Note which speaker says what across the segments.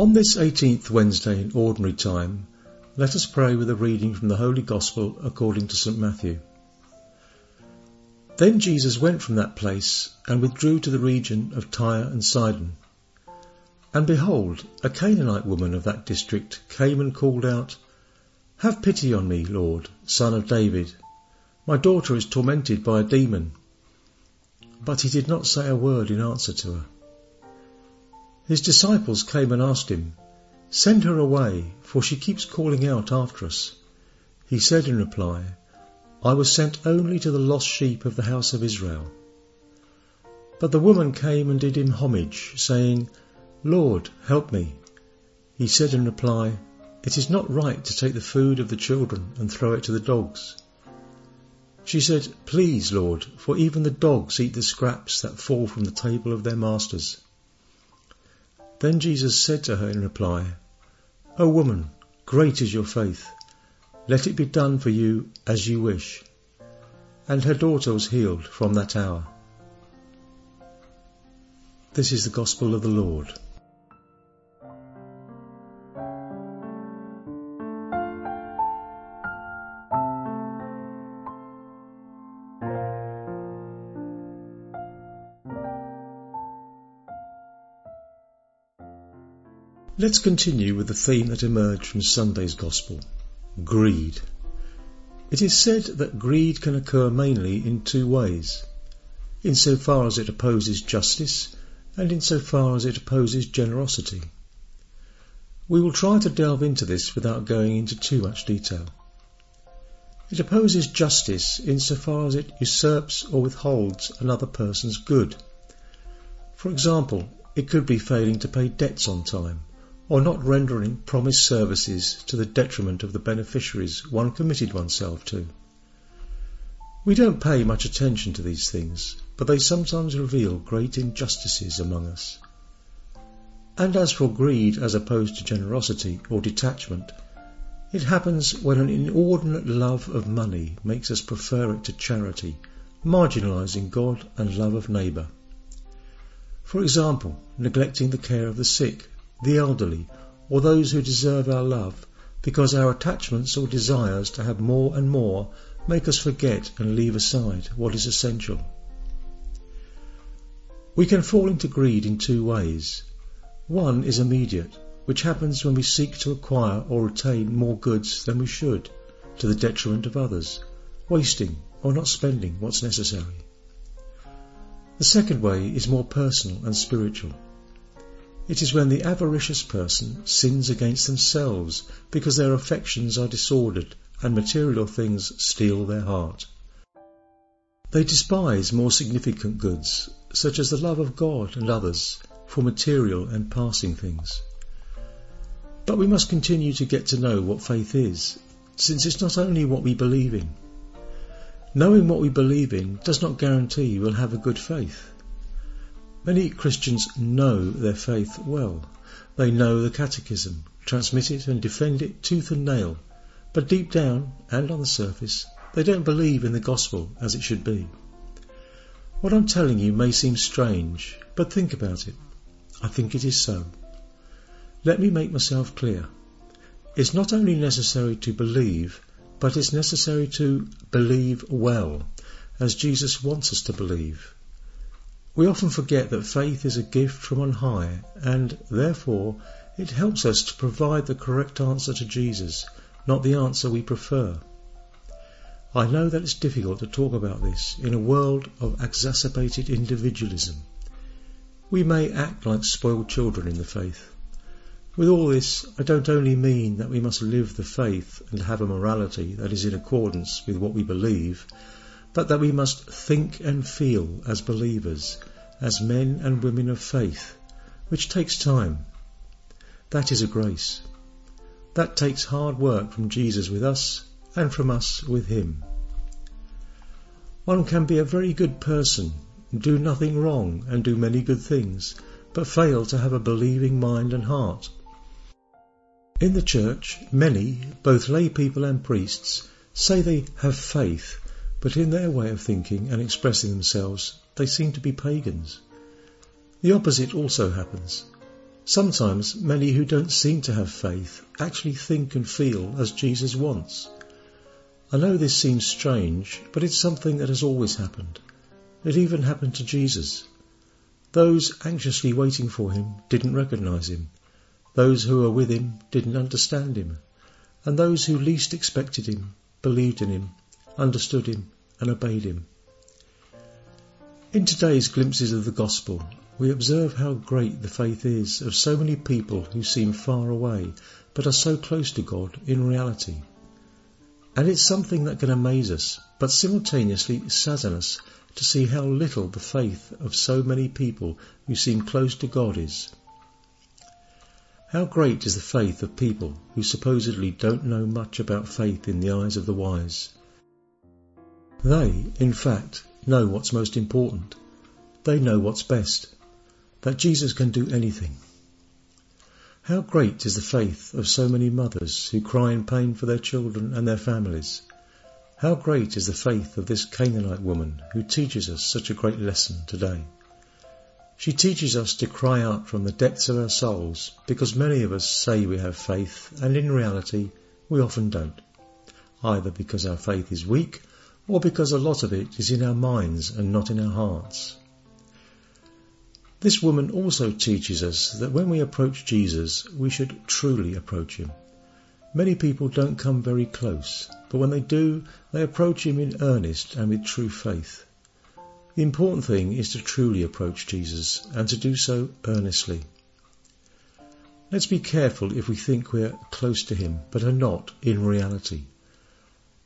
Speaker 1: On this 18th Wednesday in Ordinary Time, let us pray with a reading from the Holy Gospel according to St Matthew. Then Jesus went from that place and withdrew to the region of Tyre and Sidon. And behold, a Canaanite woman of that district came and called out, Have pity on me, Lord, son of David. My daughter is tormented by a demon. But he did not say a word in answer to her. His disciples came and asked him, Send her away, for she keeps calling out after us. He said in reply, I was sent only to the lost sheep of the house of Israel. But the woman came and did him homage, saying, Lord, help me. He said in reply, It is not right to take the food of the children and throw it to the dogs. She said, Please, Lord, for even the dogs eat the scraps that fall from the table of their masters. Then Jesus said to her in reply, O woman, great is your faith. Let it be done for you as you wish. And her daughter was healed from that hour. This is the gospel of the Lord. Let's continue with the theme that emerged from Sunday's Gospel greed. It is said that greed can occur mainly in two ways insofar as it opposes justice and insofar as it opposes generosity. We will try to delve into this without going into too much detail. It opposes justice insofar as it usurps or withholds another person's good. For example, it could be failing to pay debts on time or not rendering promised services to the detriment of the beneficiaries one committed oneself to. We don't pay much attention to these things, but they sometimes reveal great injustices among us. And as for greed as opposed to generosity or detachment, it happens when an inordinate love of money makes us prefer it to charity, marginalizing God and love of neighbour. For example, neglecting the care of the sick the elderly, or those who deserve our love, because our attachments or desires to have more and more make us forget and leave aside what is essential. We can fall into greed in two ways. One is immediate, which happens when we seek to acquire or retain more goods than we should, to the detriment of others, wasting or not spending what's necessary. The second way is more personal and spiritual. It is when the avaricious person sins against themselves because their affections are disordered and material things steal their heart. They despise more significant goods, such as the love of God and others, for material and passing things. But we must continue to get to know what faith is, since it's not only what we believe in. Knowing what we believe in does not guarantee we'll have a good faith. Many Christians know their faith well. They know the Catechism, transmit it and defend it tooth and nail, but deep down and on the surface, they don't believe in the Gospel as it should be. What I'm telling you may seem strange, but think about it. I think it is so. Let me make myself clear. It's not only necessary to believe, but it's necessary to believe well, as Jesus wants us to believe. We often forget that faith is a gift from on high, and, therefore, it helps us to provide the correct answer to Jesus, not the answer we prefer. I know that it's difficult to talk about this in a world of exacerbated individualism. We may act like spoiled children in the faith. With all this, I don't only mean that we must live the faith and have a morality that is in accordance with what we believe, but that we must think and feel as believers, as men and women of faith, which takes time. That is a grace. That takes hard work from Jesus with us and from us with Him. One can be a very good person, do nothing wrong, and do many good things, but fail to have a believing mind and heart. In the church, many, both lay people and priests, say they have faith, but in their way of thinking and expressing themselves, they seem to be pagans. The opposite also happens. Sometimes many who don't seem to have faith actually think and feel as Jesus wants. I know this seems strange, but it's something that has always happened. It even happened to Jesus. Those anxiously waiting for him didn't recognize him. Those who were with him didn't understand him. And those who least expected him believed in him, understood him, and obeyed him. In today's glimpses of the gospel, we observe how great the faith is of so many people who seem far away but are so close to God in reality. And it's something that can amaze us, but simultaneously sadden us to see how little the faith of so many people who seem close to God is. How great is the faith of people who supposedly don't know much about faith in the eyes of the wise. They, in fact, know what's most important. They know what's best that Jesus can do anything. How great is the faith of so many mothers who cry in pain for their children and their families. How great is the faith of this Canaanite woman who teaches us such a great lesson today. She teaches us to cry out from the depths of our souls because many of us say we have faith and in reality we often don't. Either because our faith is weak or because a lot of it is in our minds and not in our hearts. This woman also teaches us that when we approach Jesus, we should truly approach him. Many people don't come very close, but when they do, they approach him in earnest and with true faith. The important thing is to truly approach Jesus and to do so earnestly. Let's be careful if we think we're close to him but are not in reality.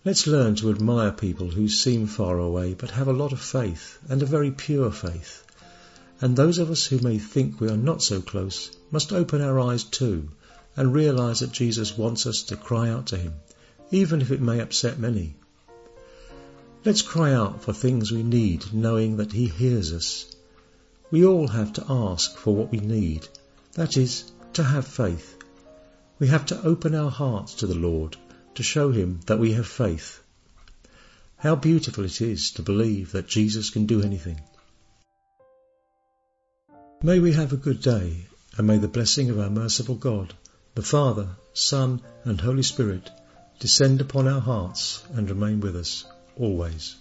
Speaker 1: Let's learn to admire people who seem far away but have a lot of faith and a very pure faith and those of us who may think we are not so close must open our eyes too and realize that Jesus wants us to cry out to him, even if it may upset many. Let's cry out for things we need, knowing that he hears us. We all have to ask for what we need, that is, to have faith. We have to open our hearts to the Lord to show him that we have faith. How beautiful it is to believe that Jesus can do anything. May we have a good day, and may the blessing of our merciful God, the Father, Son, and Holy Spirit descend upon our hearts and remain with us always.